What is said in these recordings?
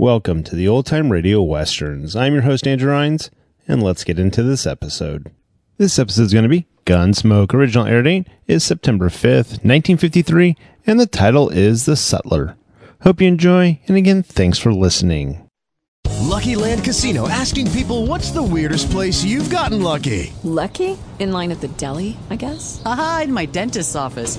Welcome to the Old Time Radio Westerns. I'm your host, Andrew Rhynes, and let's get into this episode. This episode is going to be Gunsmoke. Original air date is September 5th, 1953, and the title is The Sutler. Hope you enjoy, and again, thanks for listening. Lucky Land Casino asking people what's the weirdest place you've gotten lucky? Lucky? In line at the deli, I guess? Aha, in my dentist's office.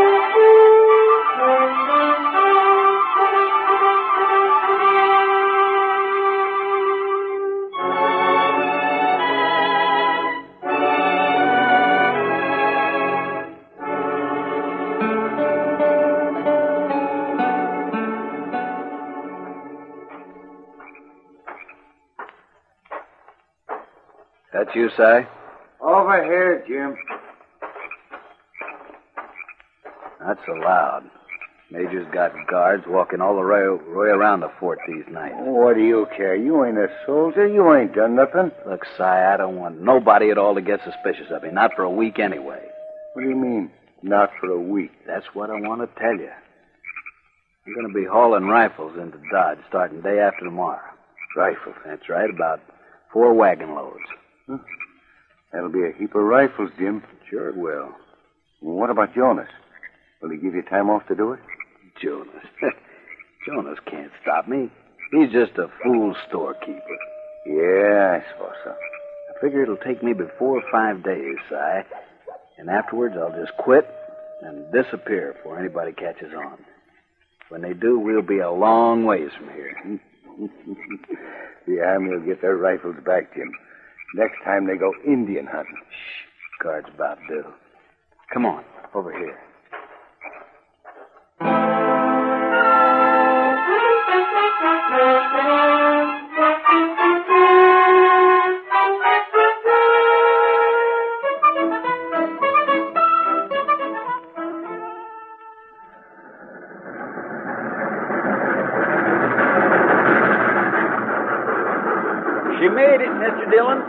That you, Si? Over here, Jim. That's loud. Major's got guards walking all the way, way around the fort these nights. What do you care? You ain't a soldier. You ain't done nothing. Look, Si, I don't want nobody at all to get suspicious of me. Not for a week anyway. What do you mean? Not for a week. That's what I want to tell you. I'm going to be hauling rifles into Dodge starting day after tomorrow. Rifles? That's right, about four wagon loads. Huh. That'll be a heap of rifles, Jim. Sure it will. What about Jonas? Will he give you time off to do it? Jonas. Jonas can't stop me. He's just a fool storekeeper. Yeah, I suppose so. I figure it'll take me before five days, Si. And afterwards, I'll just quit and disappear before anybody catches on. When they do, we'll be a long ways from here. the army will get their rifles back, Jim. Next time they go Indian hunting. Shh. Guard's Bob due. Come on, over here.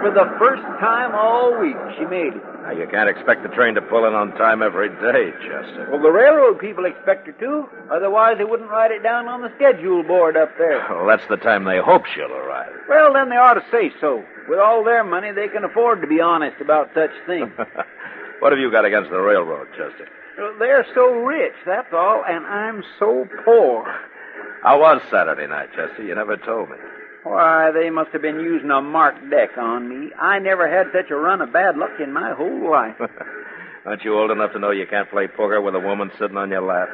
For the first time all week. She made it. Now, you can't expect the train to pull in on time every day, Chester. Well, the railroad people expect her to. Otherwise, they wouldn't write it down on the schedule board up there. Well, that's the time they hope she'll arrive. Well, then they ought to say so. With all their money, they can afford to be honest about such things. what have you got against the railroad, Chester? Well, they're so rich, that's all, and I'm so poor. How was Saturday night, Chester? You never told me. Why, they must have been using a marked deck on me. I never had such a run of bad luck in my whole life. Aren't you old enough to know you can't play poker with a woman sitting on your lap?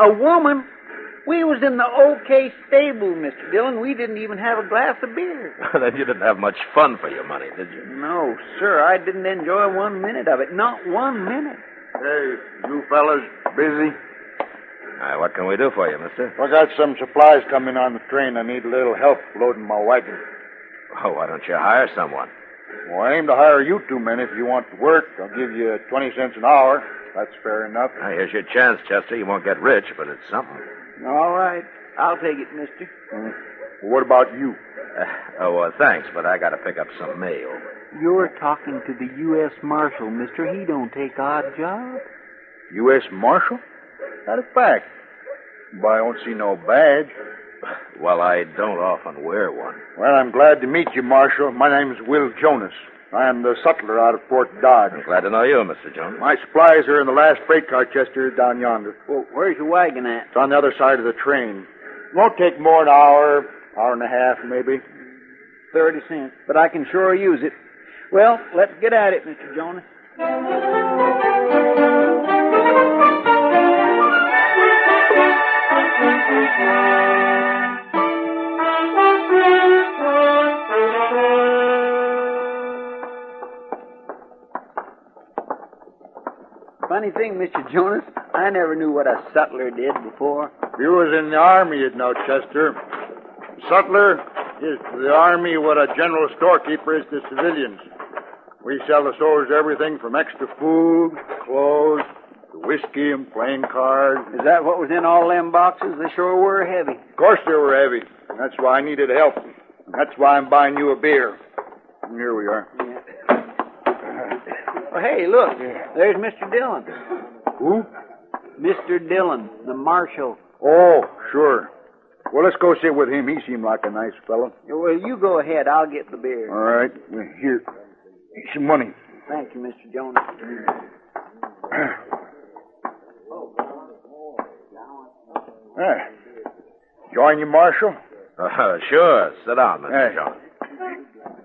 A woman? We was in the OK stable, Mr. Dillon. We didn't even have a glass of beer. then you didn't have much fun for your money, did you? No, sir. I didn't enjoy one minute of it. Not one minute. Hey, you fellas busy? Uh, what can we do for you, mister? I got some supplies coming on the train. I need a little help loading my wagon. Oh, why don't you hire someone? Well, I aim to hire you two men if you want to work. I'll give you 20 cents an hour. That's fair enough. Now, here's your chance, Chester. You won't get rich, but it's something. All right. I'll take it, mister. Hmm. Well, what about you? Uh, oh, well, thanks, but I got to pick up some mail. You're talking to the U.S. Marshal, mister. He don't take odd jobs. U.S. Marshal? That a fact. But I don't see no badge. Well, I don't often wear one. Well, I'm glad to meet you, Marshal. My name's Will Jonas. I am the sutler out of Fort Dodge. I'm glad to know you, Mr. Jonas. My supplies are in the last freight car, Chester, down yonder. Well, where's your wagon at? It's on the other side of the train. It Won't take more than an hour, hour and a half, maybe. Thirty cents. But I can sure use it. Well, let's get at it, Mr. Jonas. Funny thing, Mr. Jonas, I never knew what a sutler did before. You was in the army, you'd know, Chester. Sutler is to the army what a general storekeeper is to civilians. We sell the soldiers everything from extra food, clothes, to whiskey and playing cards. Is that what was in all them boxes? They sure were heavy. Of course they were heavy. That's why I needed help. That's why I'm buying you a beer. And here we are. Well, hey, look. There's Mr. Dillon. Who? Mr. Dillon, the marshal. Oh, sure. Well, let's go sit with him. He seemed like a nice fellow. Well, you go ahead. I'll get the beer. All right. Here. Here's some money. Thank you, Mr. Jonas. Ah. Join you, Marshal? Uh, sure. Sit down, Mr. Hey. Jonas.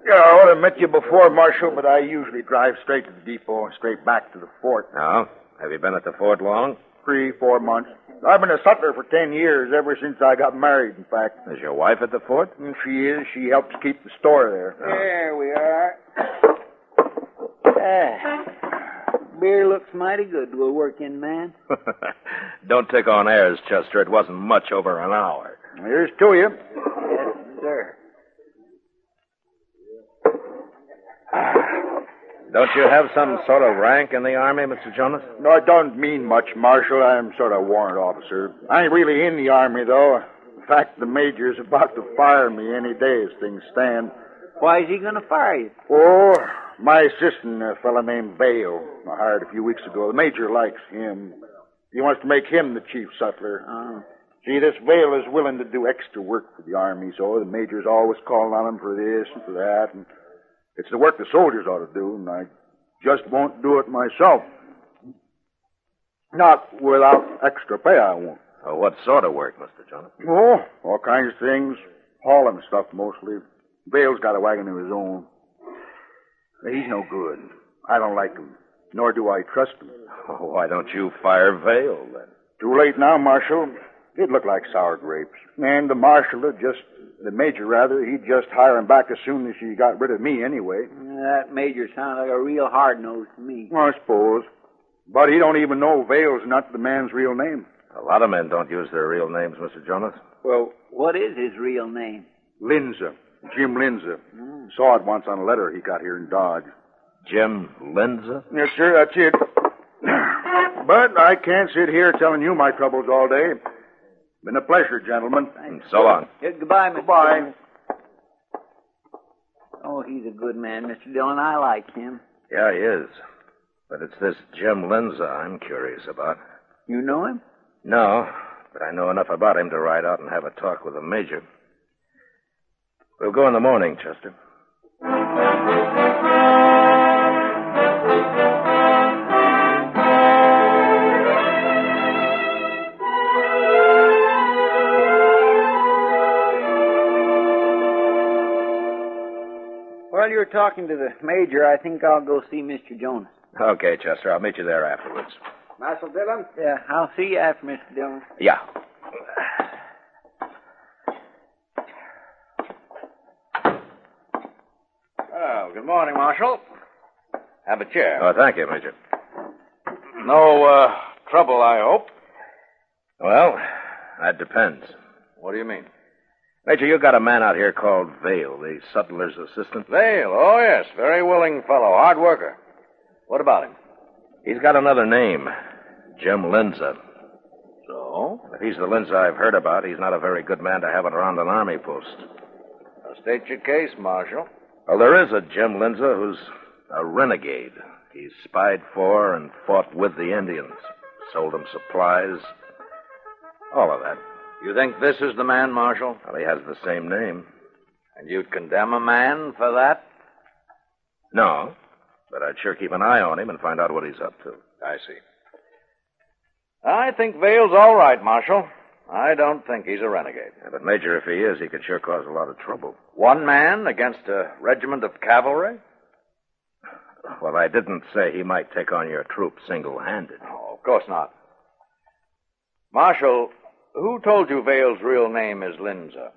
Yeah, I ought to have met you before, Marshal, but I usually drive straight to the depot and straight back to the fort. Now, have you been at the fort long? Three, four months. I've been a sutler for ten years, ever since I got married, in fact. Is your wife at the fort? And she is. She helps keep the store there. There we are. Ah, beer looks mighty good to a working man. Don't take on airs, Chester. It wasn't much over an hour. Here's to you. Yes, sir. Don't you have some sort of rank in the army, Mr. Jonas? No, I don't mean much, Marshal. I'm sort of a warrant officer. I ain't really in the army, though. In fact, the major's about to fire me any day as things stand. Why is he going to fire you? Oh, my assistant, a fella named Vale, I hired a few weeks ago. The major likes him. He wants to make him the chief sutler. Oh. See, this Vale is willing to do extra work for the army, so the major's always calling on him for this and for that, and it's the work the soldiers ought to do, and I just won't do it myself. Not without extra pay, I won't. Oh, what sort of work, Mr. Jonas? Oh, all kinds of things. Hauling stuff mostly. Vale's got a wagon of his own. He's no good. I don't like him, nor do I trust him. Oh, why don't you fire Vale, then? Too late now, Marshal. He'd look like sour grapes. And the marshal would just, the major rather, he'd just hire him back as soon as he got rid of me anyway. That major sounds like a real hard nose to me. I suppose. But he don't even know Vale's not the man's real name. A lot of men don't use their real names, Mr. Jonas. Well, what is his real name? Linza. Jim Linza. Hmm. Saw it once on a letter he got here in Dodge. Jim Linza? Yes, sir, that's it. but I can't sit here telling you my troubles all day. Been a pleasure, gentlemen. Thanks. So long. Yeah, goodbye, Mr. Goodbye. Oh, he's a good man, Mr. Dillon. I like him. Yeah, he is. But it's this Jim Linza I'm curious about. You know him? No, but I know enough about him to ride out and have a talk with the major. We'll go in the morning, Chester. Talking to the major, I think I'll go see Mr. Jonas. Okay, Chester. I'll meet you there afterwards. Marshal Dillon? Yeah, I'll see you after, Mr. Dillon. Yeah. Well, good morning, Marshal. Have a chair. Oh, thank you, Major. No uh, trouble, I hope. Well, that depends. What do you mean? Major, you got a man out here called Vale, the sutler's assistant. Vale, oh yes, very willing fellow, hard worker. What about him? He's got another name, Jim Linza. So? If he's the Linza I've heard about, he's not a very good man to have around an army post. Now state your case, Marshal. Well, there is a Jim Linza who's a renegade. He's spied for and fought with the Indians, sold them supplies, all of that. You think this is the man, Marshal? Well, he has the same name. And you'd condemn a man for that? No, but I'd sure keep an eye on him and find out what he's up to. I see. I think Vale's all right, Marshal. I don't think he's a renegade. Yeah, but, Major, if he is, he could sure cause a lot of trouble. One man against a regiment of cavalry? Well, I didn't say he might take on your troop single handed. Oh, of course not. Marshal, who told you Vale's real name is Linza?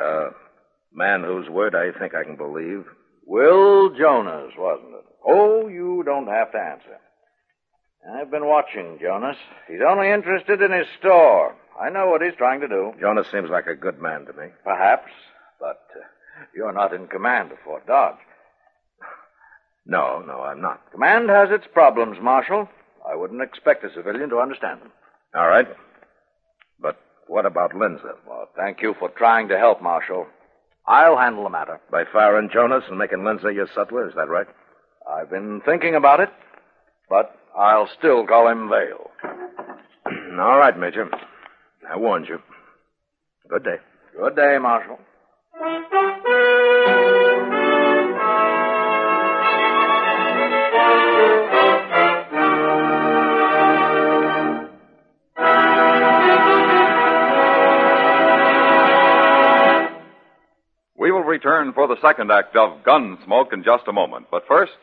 Uh, man whose word I think I can believe. Will Jonas, wasn't it? Oh, you don't have to answer. I've been watching Jonas. He's only interested in his store. I know what he's trying to do. Jonas seems like a good man to me. Perhaps, but uh, you're not in command of Fort Dodge. No, no, I'm not. Command has its problems, Marshal. I wouldn't expect a civilian to understand them. All right. But what about Linza? Well, thank you for trying to help, Marshal. I'll handle the matter. By firing Jonas and making Linza your sutler, is that right? I've been thinking about it, but I'll still call him Vale. All right, Major. I warned you. Good day. Good day, Marshal. Return for the second act of Gunsmoke in just a moment. But first,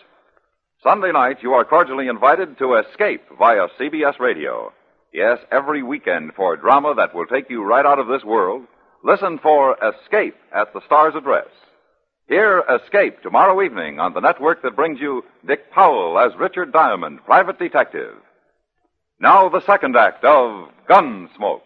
Sunday night, you are cordially invited to Escape via CBS Radio. Yes, every weekend for drama that will take you right out of this world, listen for Escape at the Star's address. Hear Escape tomorrow evening on the network that brings you Dick Powell as Richard Diamond, private detective. Now the second act of Gunsmoke.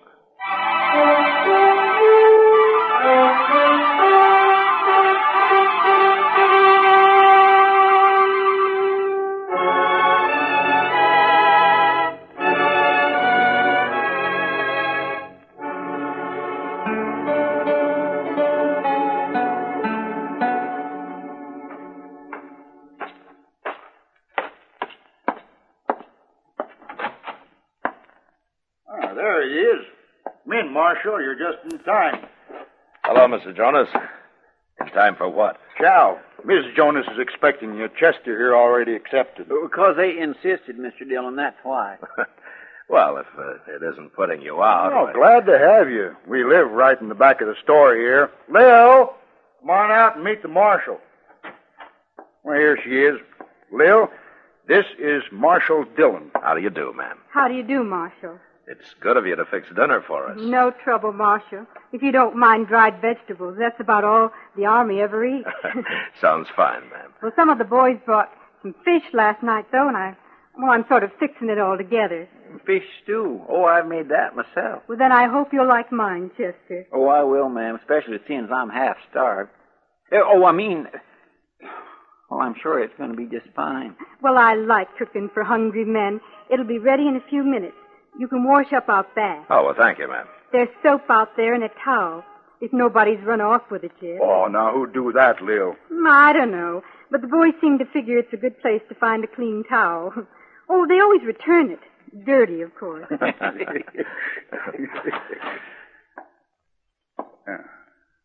Come in, Marshal. You're just in time. Hello, Mr. Jonas. In time for what? Chow. Mrs. Jonas is expecting you. Chester here already accepted. Because they insisted, Mr. Dillon, that's why. Well, if uh, it isn't putting you out. Oh, why- glad to have you. We live right in the back of the store here. Lil, come on out and meet the marshal. Well, here she is. Lil, this is Marshal Dillon. How do you do, ma'am? How do you do, Marshal? It's good of you to fix dinner for us. No trouble, Marshal. If you don't mind dried vegetables, that's about all the Army ever eats. Sounds fine, ma'am. well, some of the boys brought some fish last night, though, and I, well, I'm sort of fixing it all together. Fish stew. Oh, I've made that myself. Well, then I hope you'll like mine, Chester. Oh, I will, ma'am, especially seeing as I'm half starved. Eh, Oh, I mean, well, I'm sure it's going to be just fine. Well, I like cooking for hungry men. It'll be ready in a few minutes. You can wash up out back. Oh, well, thank you, ma'am. There's soap out there and a towel. If nobody's run off with it yet. Oh, now who'd do that, Lil? Mm, I don't know. But the boys seem to figure it's a good place to find a clean towel. Oh, they always return it. Dirty, of course.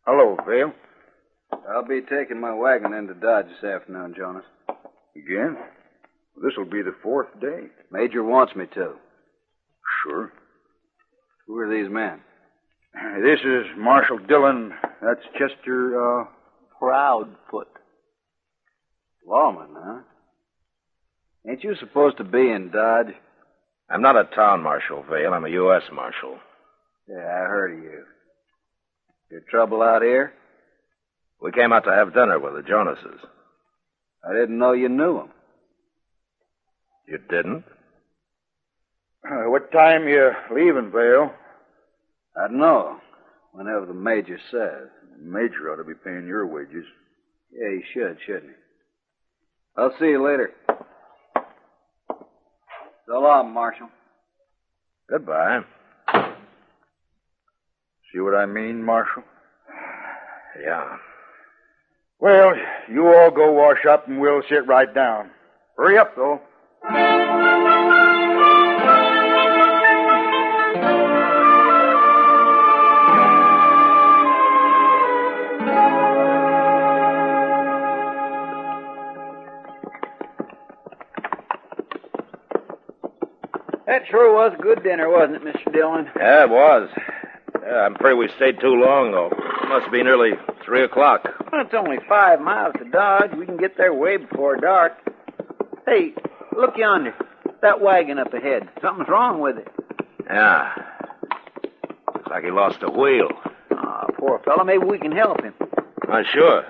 Hello, Vale. I'll be taking my wagon into Dodge this afternoon, Jonas. Again? This'll be the fourth day. Major wants me to. Sure. Who are these men? This is Marshal Dillon. That's Chester, uh, Proudfoot. Lawman, huh? Ain't you supposed to be in Dodge? I'm not a town marshal, Vale. I'm a U.S. marshal. Yeah, I heard of you. Your trouble out here? We came out to have dinner with the Jonases. I didn't know you knew them. You didn't? Uh, what time you leaving, Vale? I don't know. Whenever the major says. The major ought to be paying your wages. Yeah, he should, shouldn't he? I'll see you later. So long, Marshal. Goodbye. See what I mean, Marshal? Yeah. Well, you all go wash up and we'll sit right down. Hurry up, though. That sure was a good dinner, wasn't it, Mr. Dillon? Yeah, it was. Yeah, I'm afraid we stayed too long, though. It Must be nearly three o'clock. Well, it's only five miles to Dodge. We can get there way before dark. Hey, look yonder. That wagon up ahead. Something's wrong with it. Yeah. Looks like he lost a wheel. Ah, poor fellow. Maybe we can help him. Not sure.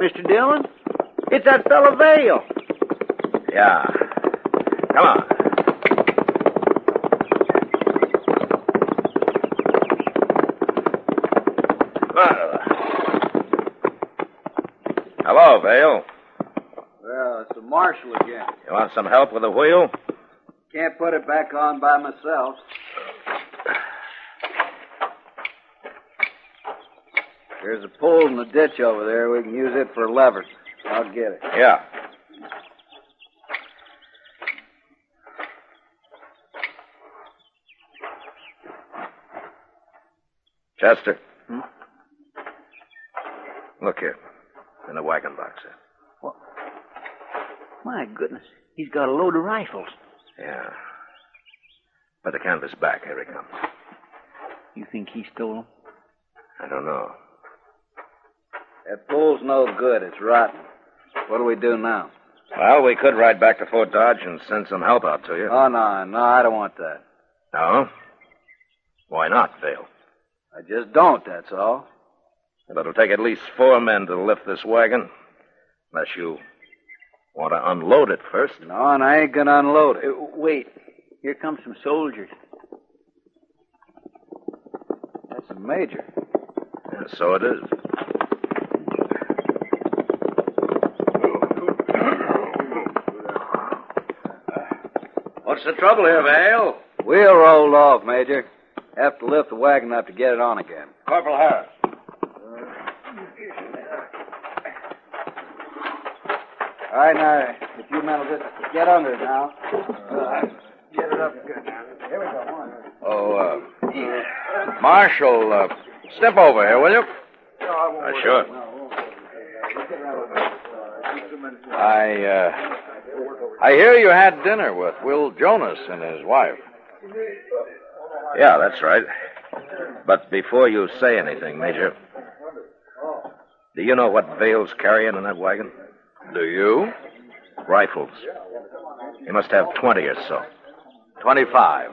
Mr. Dillon? It's that fellow Vale. Yeah. Come on. Well. Hello, Vale. Well, it's the marshal again. You want some help with the wheel? Can't put it back on by myself. There's a pole in the ditch over there. We can use it for a lever. I'll get it. Yeah. Chester. Hmm? Look here. In the wagon box there. My goodness. He's got a load of rifles. Yeah. Put the canvas back. Here he comes. You think he stole them? I don't know. That pole's no good. It's rotten. What do we do now? Well, we could ride back to Fort Dodge and send some help out to you. Oh, no, no, I don't want that. No? Why not, Vale? I just don't, that's all. Well, it'll take at least four men to lift this wagon. Unless you want to unload it first. No, and I ain't gonna unload it. Uh, wait. Here come some soldiers. That's a major. Yeah, so it is. What's the trouble here, Vale? Wheel rolled off, Major. Have to lift the wagon up to get it on again. Corporal Harris. All right, now, if you men will just get under it now. Uh, get it up good now. Here we go. One. Oh, uh, Marshal, uh, step over here, will you? Uh, sure. I, uh, I hear you had dinner with Will Jonas and his wife. Yeah, that's right. But before you say anything, Major, do you know what Vale's carrying in that wagon? Do you? Rifles. He must have 20 or so. 25.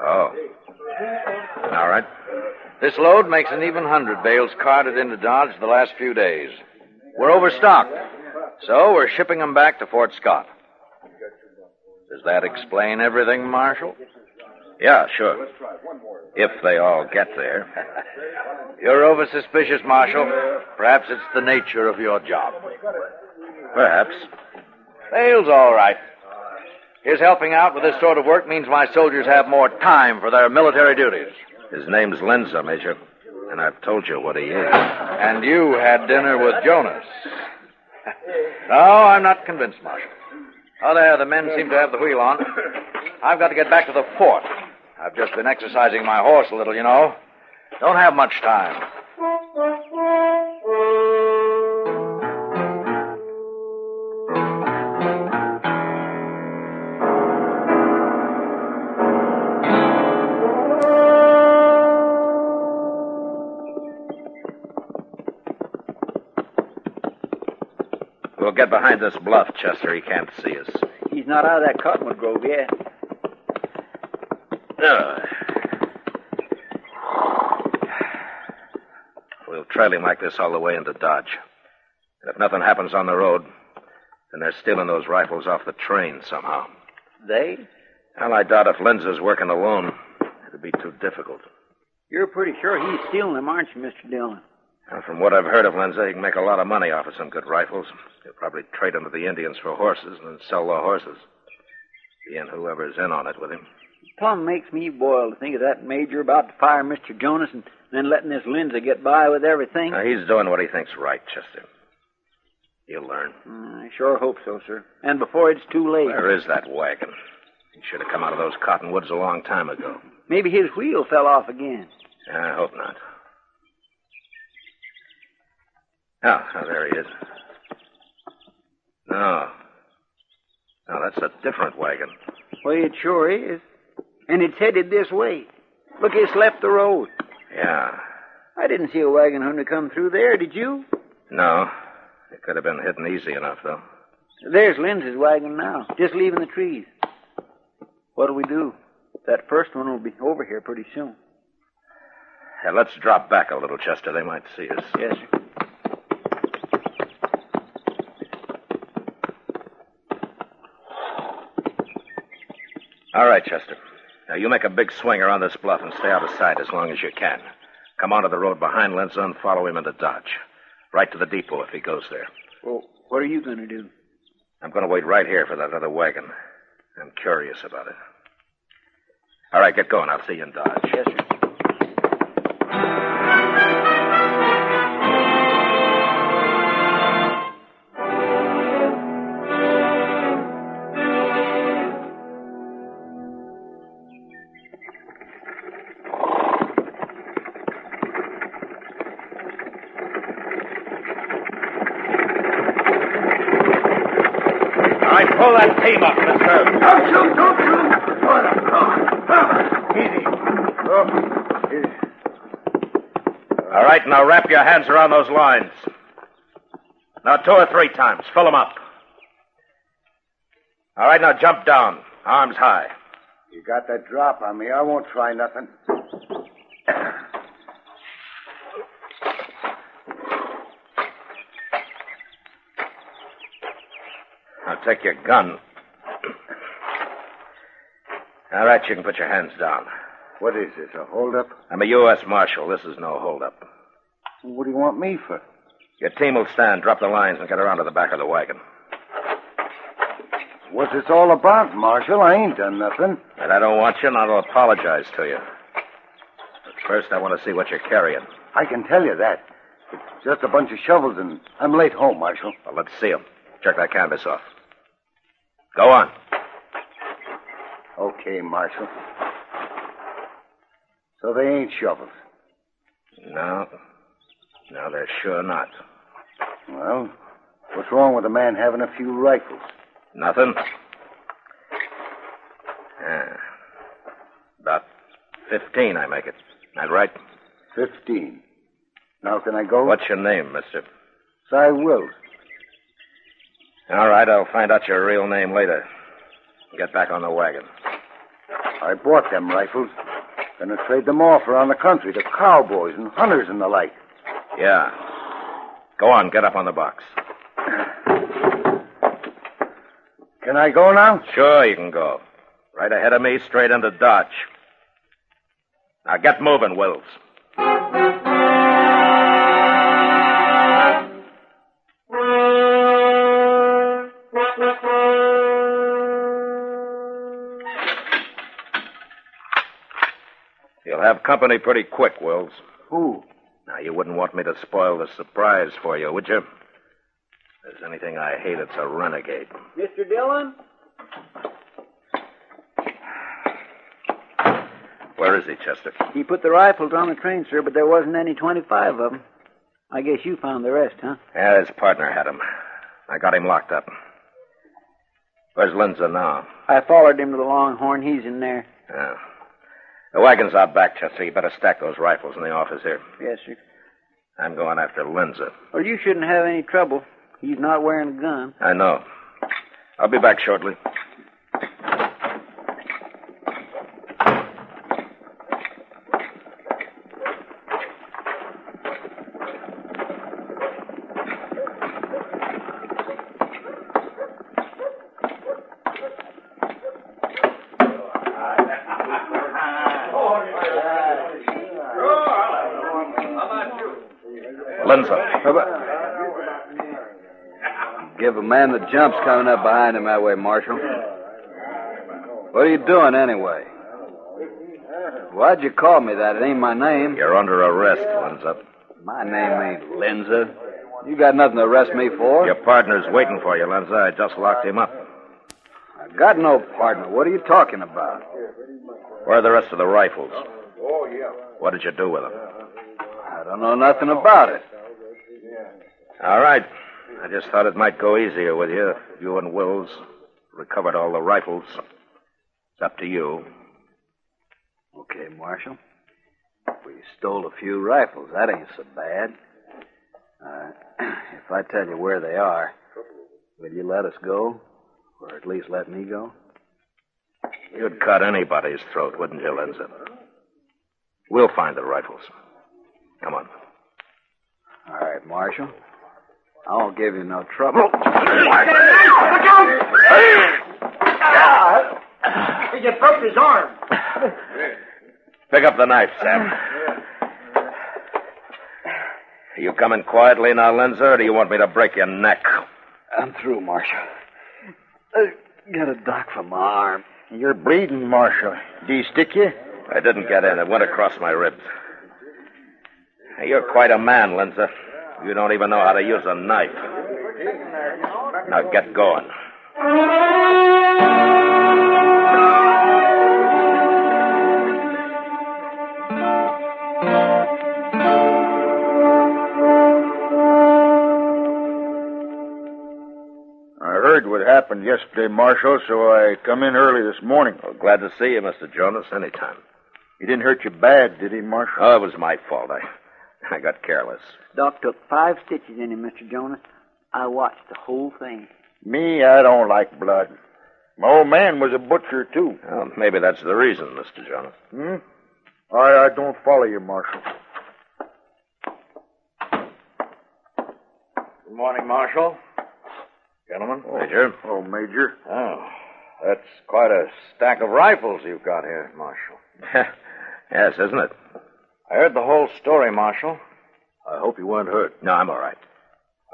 Oh. All right. This load makes an even hundred bales carted into Dodge the last few days. We're overstocked, so we're shipping them back to Fort Scott. Does that explain everything, Marshal? Yeah, sure. If they all get there. You're over suspicious, Marshal. Perhaps it's the nature of your job. Perhaps. Vale's all right. His helping out with this sort of work means my soldiers have more time for their military duties. His name's Linza, Major. And I've told you what he is. And you had dinner with Jonas. no, I'm not convinced, Marshal. Oh, there, the men seem to have the wheel on. I've got to get back to the fort. I've just been exercising my horse a little, you know. Don't have much time. We'll get behind this bluff, Chester. He can't see us. He's not out of that cottonwood grove yet. Uh, we'll trail him like this all the way into Dodge. And if nothing happens on the road, then they're stealing those rifles off the train somehow. They? Well, I doubt if Linza's working alone. It'd be too difficult. You're pretty sure he's stealing them, aren't you, Mr. Dillon? And from what I've heard of Linza, he can make a lot of money off of some good rifles. He'll probably trade them to the Indians for horses and then sell the horses. He and whoever's in on it with him. Plum makes me boil to think of that major about to fire Mr. Jonas and then letting this Linza get by with everything. Now, he's doing what he thinks right, Chester. He'll learn. I sure hope so, sir. And before it's too late. Where is that wagon? He should have come out of those cottonwoods a long time ago. Maybe his wheel fell off again. I hope not. Oh, oh, there he is. Oh. No. No, that's a different wagon. Well, it sure is. And it's headed this way. Look, it's left the road. Yeah. I didn't see a wagon hunter come through there, did you? No. It could have been hidden easy enough, though. There's Linza's wagon now, just leaving the trees. What'll we do? That first one will be over here pretty soon. Yeah, let's drop back a little, Chester. They might see us. Yes, sir. All right, Chester. Now, you make a big swing around this bluff and stay out of sight as long as you can. Come onto the road behind Linza and follow him into Dodge. Right to the depot if he goes there. Well, what are you going to do? I'm going to wait right here for that other wagon. I'm curious about it. All right, get going. I'll see you in Dodge. Yes, sir. Right, now wrap your hands around those lines. Now, two or three times. Fill them up. All right, now jump down. Arms high. You got that drop on me. I won't try nothing. Now take your gun. All right, you can put your hands down. What is this, a holdup? I'm a U.S. Marshal. This is no holdup. What do you want me for? Your team will stand, drop the lines, and get around to the back of the wagon. What's this all about, Marshal? I ain't done nothing. And I don't want you, and I'll apologize to you. But first, I want to see what you're carrying. I can tell you that. It's just a bunch of shovels, and I'm late home, Marshal. Well, let's see 'em. Check that canvas off. Go on. Okay, Marshal. So they ain't shovels. No. No, they're sure not. Well, what's wrong with a man having a few rifles? Nothing. Yeah. About 15, I make it. That right? Fifteen. Now can I go? What's your name, mister? Cy Wills. All right, I'll find out your real name later. Get back on the wagon. I bought them rifles. Gonna trade them off around the country to cowboys and hunters and the like. Yeah. Go on, get up on the box. Can I go now? Sure, you can go. Right ahead of me, straight into Dodge. Now get moving, Wills. You'll have company pretty quick, Wills. Who? Now, you wouldn't want me to spoil the surprise for you, would you? If there's anything I hate, it's a renegade. Mr. Dillon? Where is he, Chester? He put the rifles on the train, sir, but there wasn't any 25 of them. I guess you found the rest, huh? Yeah, his partner had him. I got him locked up. Where's Linza now? I followed him to the Longhorn. He's in there. Yeah. The wagon's out back, Chester. You better stack those rifles in the office here. Yes, sir. I'm going after Linza. Well, oh, you shouldn't have any trouble. He's not wearing a gun. I know. I'll be back shortly. Give a man the jumps coming up behind him that way, Marshal. What are you doing anyway? Why'd you call me that? It ain't my name. You're under arrest, Linza. My name ain't Linza. You got nothing to arrest me for. Your partner's waiting for you, Linza. I just locked him up. I got no partner. What are you talking about? Where are the rest of the rifles? Oh, yeah. What did you do with them? I don't know nothing about it. All right. I just thought it might go easier with you you and Wills recovered all the rifles. It's up to you. Okay, Marshal. We stole a few rifles. That ain't so bad. Uh, if I tell you where they are, will you let us go? Or at least let me go? You'd cut anybody's throat, wouldn't you, Linza? We'll find the rifles. Come on. All right, Marshal. I won't give you no trouble. You broke his arm. Pick up the knife, Sam. Are you coming quietly now, Linza, or do you want me to break your neck? I'm through, Marshal. I got a dock for my arm. You're bleeding, Marshal. Do you stick you? I didn't get in. It went across my ribs. You're quite a man, Linza. You don't even know how to use a knife. Now get going. I heard what happened yesterday, Marshal, so I come in early this morning. Well, glad to see you, Mr. Jonas, anytime. He didn't hurt you bad, did he, Marshal? Oh, it was my fault. I, I got careless. Doc took five stitches in him, Mr. Jonas. I watched the whole thing. Me, I don't like blood. My old man was a butcher, too. Well, maybe that's the reason, Mr. Jonas. Hmm? I, I don't follow you, Marshal. Good morning, Marshal. Gentlemen. Major. Oh, Major. Oh, that's quite a stack of rifles you've got here, Marshal. yes, isn't it? I heard the whole story, Marshal. I hope you weren't hurt. No, I'm all right.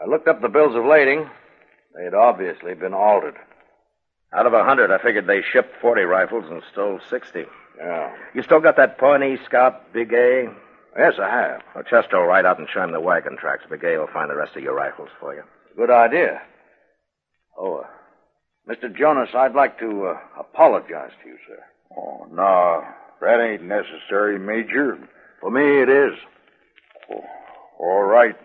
I looked up the bills of lading. They had obviously been altered. Out of a hundred, I figured they shipped 40 rifles and stole 60. Yeah. You still got that Pawnee Scout, Big A? Yes, I have. Well, Chester will ride out and show him the wagon tracks. Big A will find the rest of your rifles for you. Good idea. Oh, uh, Mr. Jonas, I'd like to uh, apologize to you, sir. Oh, no. That ain't necessary, Major. For me, it is. Oh, all right.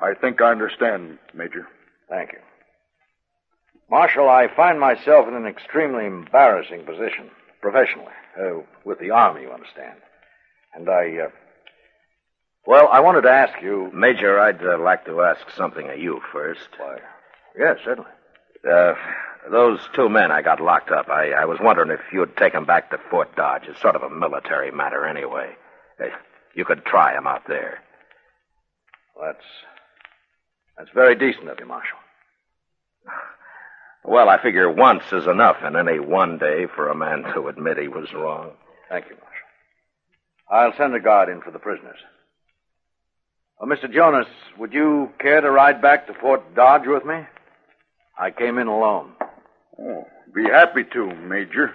I think I understand, Major. Thank you. Marshal, I find myself in an extremely embarrassing position, professionally, uh, with the Army, you understand. And I, uh, well, I wanted to ask you. Major, I'd uh, like to ask something of you first. Why, yes, certainly. Uh, those two men I got locked up, I, I was wondering if you'd take them back to Fort Dodge. It's sort of a military matter anyway. You could try him out there. Well, that's, that's very decent of you, Marshal. Well, I figure once is enough in any one day for a man to admit he was wrong. Thank you, Marshal. I'll send a guard in for the prisoners. Well, Mr. Jonas, would you care to ride back to Fort Dodge with me? I came in alone. Oh, be happy to, Major.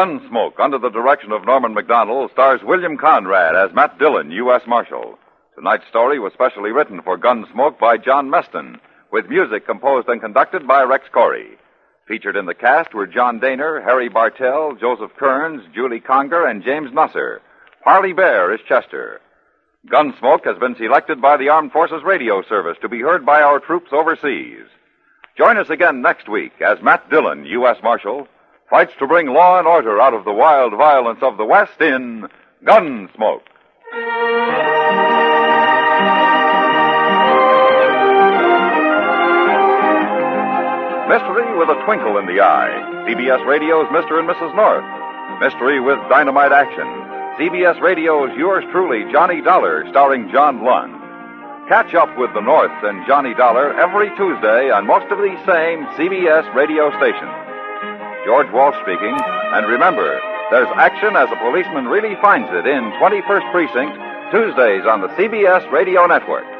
Gunsmoke, under the direction of Norman Macdonnell, stars William Conrad as Matt Dillon, U.S. Marshal. Tonight's story was specially written for Gunsmoke by John Meston, with music composed and conducted by Rex Koury. Featured in the cast were John Dehner, Harry Bartell, Joseph Kearns, Julie Conger, and James Nusser. Parley Baer is Chester. Gunsmoke has been selected by the Armed Forces Radio Service to be heard by our troops overseas. Join us again next week as Matt Dillon, U.S. Marshal, fights to bring law and order out of the wild violence of the West in Gunsmoke. Mystery with a twinkle in the eye. CBS Radio's Mr. and Mrs. North. Mystery with dynamite action. CBS Radio's Yours Truly, Johnny Dollar, starring John Lund. Catch up with the North and Johnny Dollar every Tuesday on most of these same CBS radio stations. George Walsh speaking, and remember, there's action as a policeman really finds it in 21st Precinct, Tuesdays on the CBS Radio Network.